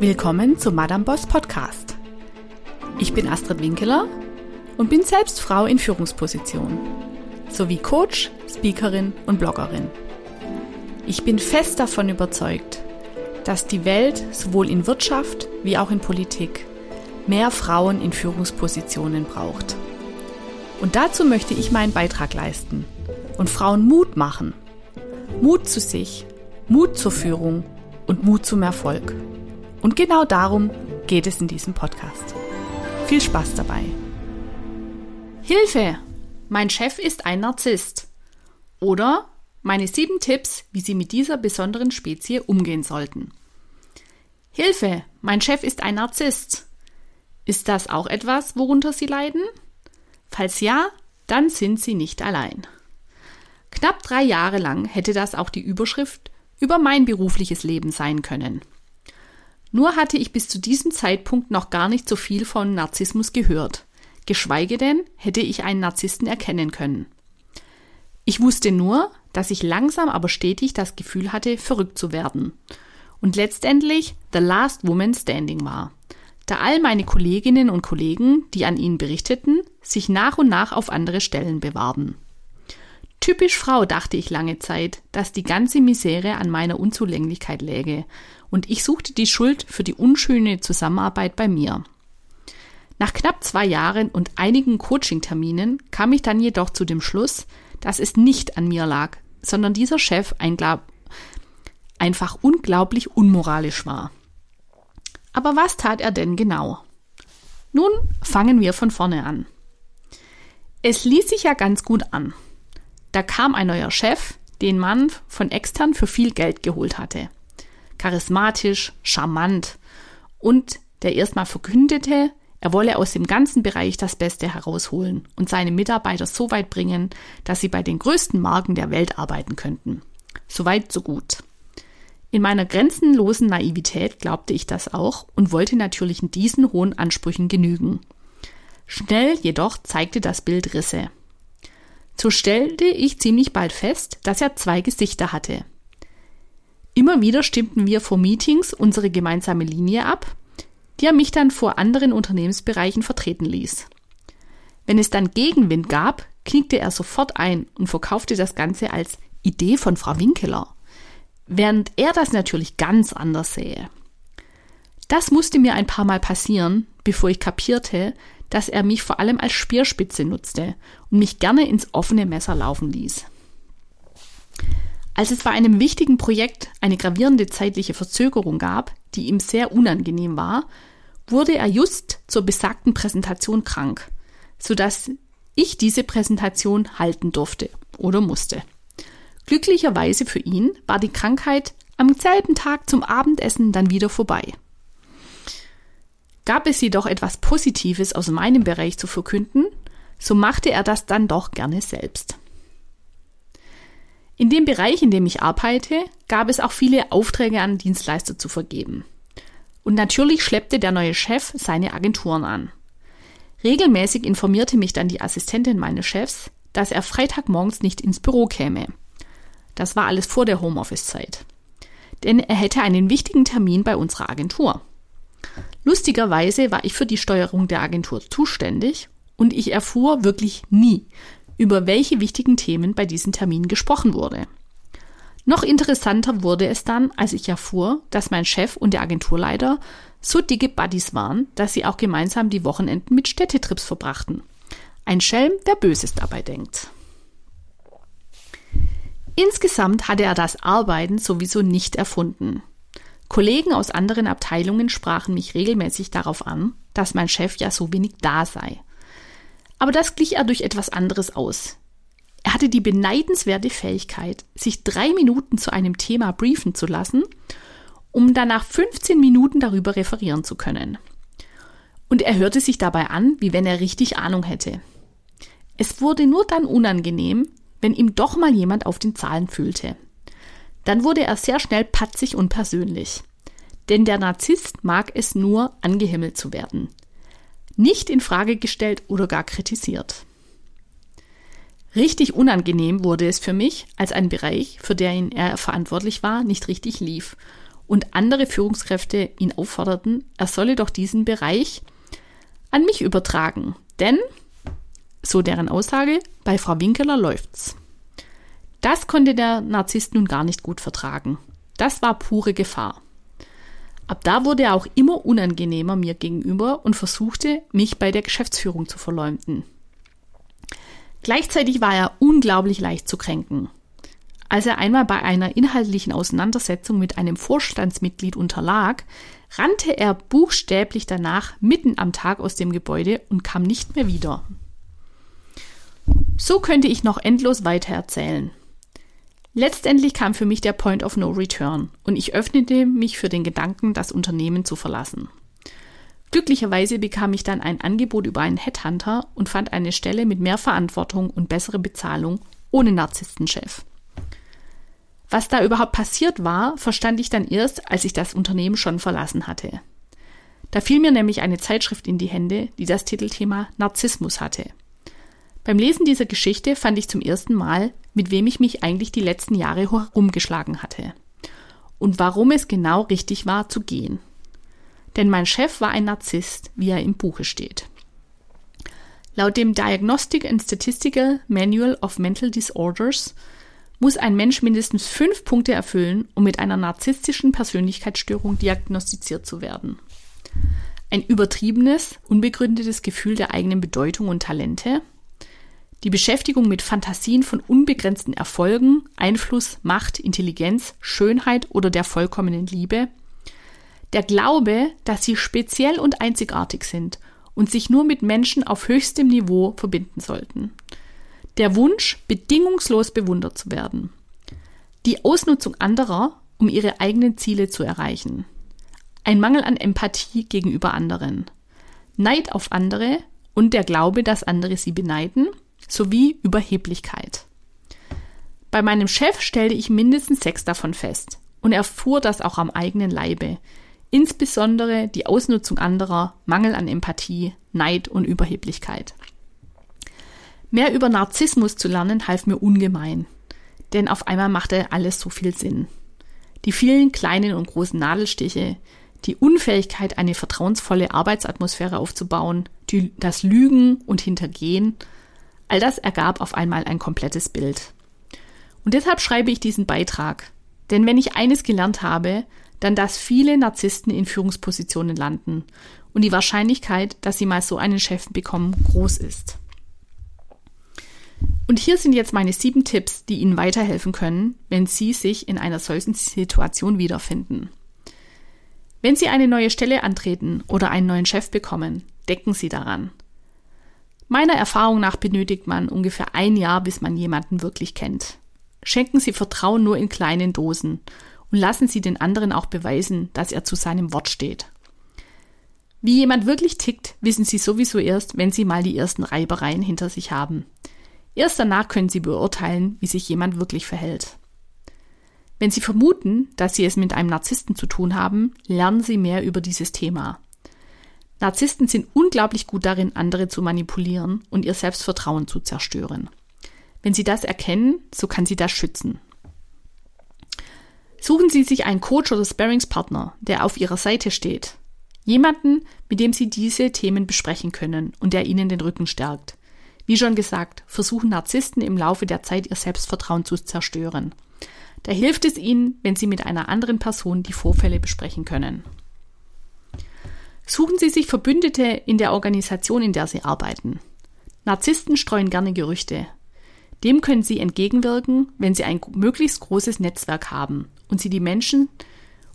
Willkommen zum Madame Boss Podcast. Ich bin Astrid Winkeler und bin selbst Frau in Führungsposition sowie Coach, Speakerin und Bloggerin. Ich bin fest davon überzeugt, dass die Welt sowohl in Wirtschaft wie auch in Politik mehr Frauen in Führungspositionen braucht. Und dazu möchte ich meinen Beitrag leisten und Frauen Mut machen. Mut zu sich, Mut zur Führung und Mut zum Erfolg. Und genau darum geht es in diesem Podcast. Viel Spaß dabei. Hilfe! Mein Chef ist ein Narzisst. Oder meine sieben Tipps, wie Sie mit dieser besonderen Spezie umgehen sollten. Hilfe! Mein Chef ist ein Narzisst. Ist das auch etwas, worunter Sie leiden? Falls ja, dann sind Sie nicht allein. Knapp drei Jahre lang hätte das auch die Überschrift über mein berufliches Leben sein können. Nur hatte ich bis zu diesem Zeitpunkt noch gar nicht so viel von Narzissmus gehört, geschweige denn hätte ich einen Narzissten erkennen können. Ich wusste nur, dass ich langsam aber stetig das Gefühl hatte, verrückt zu werden und letztendlich the last woman standing war, da all meine Kolleginnen und Kollegen, die an ihn berichteten, sich nach und nach auf andere Stellen bewarben. Typisch Frau dachte ich lange Zeit, dass die ganze Misere an meiner Unzulänglichkeit läge, und ich suchte die Schuld für die unschöne Zusammenarbeit bei mir. Nach knapp zwei Jahren und einigen Coaching-Terminen kam ich dann jedoch zu dem Schluss, dass es nicht an mir lag, sondern dieser Chef ein einfach unglaublich unmoralisch war. Aber was tat er denn genau? Nun fangen wir von vorne an. Es ließ sich ja ganz gut an. Da kam ein neuer Chef, den man von extern für viel Geld geholt hatte. Charismatisch, charmant und der erstmal verkündete, er wolle aus dem ganzen Bereich das Beste herausholen und seine Mitarbeiter so weit bringen, dass sie bei den größten Marken der Welt arbeiten könnten. Soweit, so gut. In meiner grenzenlosen Naivität glaubte ich das auch und wollte natürlich in diesen hohen Ansprüchen genügen. Schnell jedoch zeigte das Bild Risse. So stellte ich ziemlich bald fest, dass er zwei Gesichter hatte. Immer wieder stimmten wir vor Meetings unsere gemeinsame Linie ab, die er mich dann vor anderen Unternehmensbereichen vertreten ließ. Wenn es dann Gegenwind gab, knickte er sofort ein und verkaufte das Ganze als Idee von Frau Winkeler, während er das natürlich ganz anders sähe. Das musste mir ein paar Mal passieren, bevor ich kapierte, dass er mich vor allem als Speerspitze nutzte und mich gerne ins offene Messer laufen ließ. Als es bei einem wichtigen Projekt eine gravierende zeitliche Verzögerung gab, die ihm sehr unangenehm war, wurde er just zur besagten Präsentation krank, sodass ich diese Präsentation halten durfte oder musste. Glücklicherweise für ihn war die Krankheit am selben Tag zum Abendessen dann wieder vorbei. Gab es jedoch etwas Positives aus meinem Bereich zu verkünden, so machte er das dann doch gerne selbst. In dem Bereich, in dem ich arbeite, gab es auch viele Aufträge an Dienstleister zu vergeben. Und natürlich schleppte der neue Chef seine Agenturen an. Regelmäßig informierte mich dann die Assistentin meines Chefs, dass er Freitagmorgens nicht ins Büro käme. Das war alles vor der Homeoffice-Zeit. Denn er hätte einen wichtigen Termin bei unserer Agentur. Lustigerweise war ich für die Steuerung der Agentur zuständig und ich erfuhr wirklich nie, über welche wichtigen Themen bei diesen Terminen gesprochen wurde. Noch interessanter wurde es dann, als ich erfuhr, dass mein Chef und der Agenturleiter so dicke Buddies waren, dass sie auch gemeinsam die Wochenenden mit Städtetrips verbrachten. Ein Schelm, der Böses dabei denkt. Insgesamt hatte er das Arbeiten sowieso nicht erfunden. Kollegen aus anderen Abteilungen sprachen mich regelmäßig darauf an, dass mein Chef ja so wenig da sei. Aber das glich er durch etwas anderes aus. Er hatte die beneidenswerte Fähigkeit, sich drei Minuten zu einem Thema briefen zu lassen, um danach 15 Minuten darüber referieren zu können. Und er hörte sich dabei an, wie wenn er richtig Ahnung hätte. Es wurde nur dann unangenehm, wenn ihm doch mal jemand auf den Zahlen fühlte. Dann wurde er sehr schnell patzig und persönlich. Denn der Narzisst mag es nur, angehimmelt zu werden. Nicht in Frage gestellt oder gar kritisiert. Richtig unangenehm wurde es für mich, als ein Bereich, für den er verantwortlich war, nicht richtig lief und andere Führungskräfte ihn aufforderten, er solle doch diesen Bereich an mich übertragen. Denn, so deren Aussage, bei Frau Winkeler läuft's. Das konnte der Narzisst nun gar nicht gut vertragen. Das war pure Gefahr. Ab da wurde er auch immer unangenehmer mir gegenüber und versuchte, mich bei der Geschäftsführung zu verleumden. Gleichzeitig war er unglaublich leicht zu kränken. Als er einmal bei einer inhaltlichen Auseinandersetzung mit einem Vorstandsmitglied unterlag, rannte er buchstäblich danach mitten am Tag aus dem Gebäude und kam nicht mehr wieder. So könnte ich noch endlos weiter erzählen. Letztendlich kam für mich der Point of No Return und ich öffnete mich für den Gedanken, das Unternehmen zu verlassen. Glücklicherweise bekam ich dann ein Angebot über einen Headhunter und fand eine Stelle mit mehr Verantwortung und bessere Bezahlung ohne Narzisstenchef. Was da überhaupt passiert war, verstand ich dann erst, als ich das Unternehmen schon verlassen hatte. Da fiel mir nämlich eine Zeitschrift in die Hände, die das Titelthema Narzissmus hatte. Beim Lesen dieser Geschichte fand ich zum ersten Mal, mit wem ich mich eigentlich die letzten Jahre herumgeschlagen hatte. Und warum es genau richtig war, zu gehen. Denn mein Chef war ein Narzisst, wie er im Buche steht. Laut dem Diagnostic and Statistical Manual of Mental Disorders muss ein Mensch mindestens fünf Punkte erfüllen, um mit einer narzisstischen Persönlichkeitsstörung diagnostiziert zu werden. Ein übertriebenes, unbegründetes Gefühl der eigenen Bedeutung und Talente, die Beschäftigung mit Fantasien von unbegrenzten Erfolgen, Einfluss, Macht, Intelligenz, Schönheit oder der vollkommenen Liebe, der Glaube, dass sie speziell und einzigartig sind und sich nur mit Menschen auf höchstem Niveau verbinden sollten – der Wunsch, bedingungslos bewundert zu werden. Die Ausnutzung anderer, um ihre eigenen Ziele zu erreichen. Ein Mangel an Empathie gegenüber anderen. Neid auf andere und der Glaube, dass andere sie beneiden, sowie Überheblichkeit. Bei meinem Chef stellte ich mindestens sechs davon fest und erfuhr das auch am eigenen Leibe. Insbesondere die Ausnutzung anderer, Mangel an Empathie, Neid und Überheblichkeit. Mehr über Narzissmus zu lernen half mir ungemein, denn auf einmal machte alles so viel Sinn. Die vielen kleinen und großen Nadelstiche, die Unfähigkeit, eine vertrauensvolle Arbeitsatmosphäre aufzubauen, die, das Lügen und Hintergehen, all das ergab auf einmal ein komplettes Bild. Und deshalb schreibe ich diesen Beitrag. Denn wenn ich eines gelernt habe, dann dass viele Narzissten in Führungspositionen landen und die Wahrscheinlichkeit, dass sie mal so einen Chef bekommen, groß ist. Und hier sind jetzt meine sieben Tipps, die Ihnen weiterhelfen können, wenn Sie sich in einer solchen Situation wiederfinden. Wenn Sie eine neue Stelle antreten oder einen neuen Chef bekommen, denken Sie daran. Meiner Erfahrung nach benötigt man ungefähr ein Jahr, bis man jemanden wirklich kennt. Schenken Sie Vertrauen nur in kleinen Dosen und lassen Sie den anderen auch beweisen, dass er zu seinem Wort steht. Wie jemand wirklich tickt, wissen Sie sowieso erst, wenn Sie mal die ersten Reibereien hinter sich haben. Erst danach können Sie beurteilen, wie sich jemand wirklich verhält. Wenn Sie vermuten, dass Sie es mit einem Narzissten zu tun haben, lernen Sie mehr über dieses Thema. Narzissten sind unglaublich gut darin, andere zu manipulieren und ihr Selbstvertrauen zu zerstören. Wenn Sie das erkennen, so kann Sie das schützen. Suchen Sie sich einen Coach oder Sparringspartner, der auf Ihrer Seite steht. Jemanden, mit dem Sie diese Themen besprechen können und der Ihnen den Rücken stärkt. Wie schon gesagt, versuchen Narzissten im Laufe der Zeit ihr Selbstvertrauen zu zerstören. Da hilft es ihnen, wenn sie mit einer anderen Person die Vorfälle besprechen können. Suchen Sie sich Verbündete in der Organisation, in der Sie arbeiten. Narzissten streuen gerne Gerüchte. Dem können Sie entgegenwirken, wenn Sie ein möglichst großes Netzwerk haben und Sie die Menschen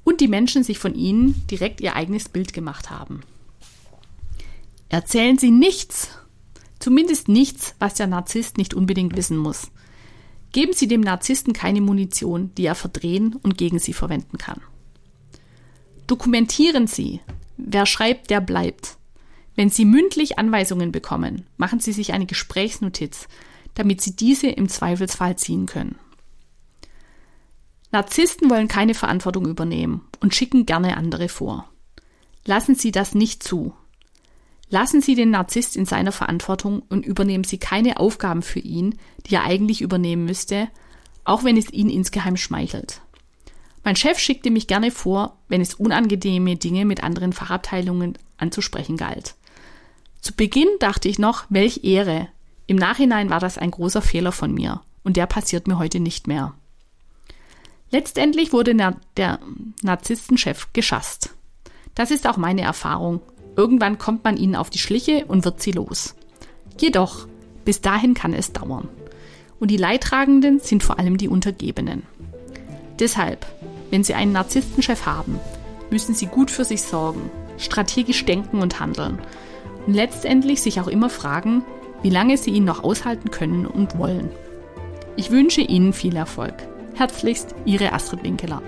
und die Menschen sich von Ihnen direkt ihr eigenes Bild gemacht haben. Erzählen Sie nichts Zumindest nichts, was der Narzisst nicht unbedingt wissen muss. Geben Sie dem Narzissten keine Munition, die er verdrehen und gegen Sie verwenden kann. Dokumentieren Sie. Wer schreibt, der bleibt. Wenn Sie mündlich Anweisungen bekommen, machen Sie sich eine Gesprächsnotiz, damit Sie diese im Zweifelsfall ziehen können. Narzissten wollen keine Verantwortung übernehmen und schicken gerne andere vor. Lassen Sie das nicht zu. Lassen Sie den Narzisst in seiner Verantwortung und übernehmen Sie keine Aufgaben für ihn, die er eigentlich übernehmen müsste, auch wenn es ihn insgeheim schmeichelt. Mein Chef schickte mich gerne vor, wenn es unangenehme Dinge mit anderen Fachabteilungen anzusprechen galt. Zu Beginn dachte ich noch, welch Ehre. Im Nachhinein war das ein großer Fehler von mir und der passiert mir heute nicht mehr. Letztendlich wurde der Narzisstenchef geschasst. Das ist auch meine Erfahrung. Irgendwann kommt man ihnen auf die Schliche und wird sie los. Jedoch, bis dahin kann es dauern. Und die Leidtragenden sind vor allem die Untergebenen. Deshalb, wenn Sie einen Narzisstenchef haben, müssen Sie gut für sich sorgen, strategisch denken und handeln und letztendlich sich auch immer fragen, wie lange Sie ihn noch aushalten können und wollen. Ich wünsche Ihnen viel Erfolg. Herzlichst, Ihre Astrid Winkeler.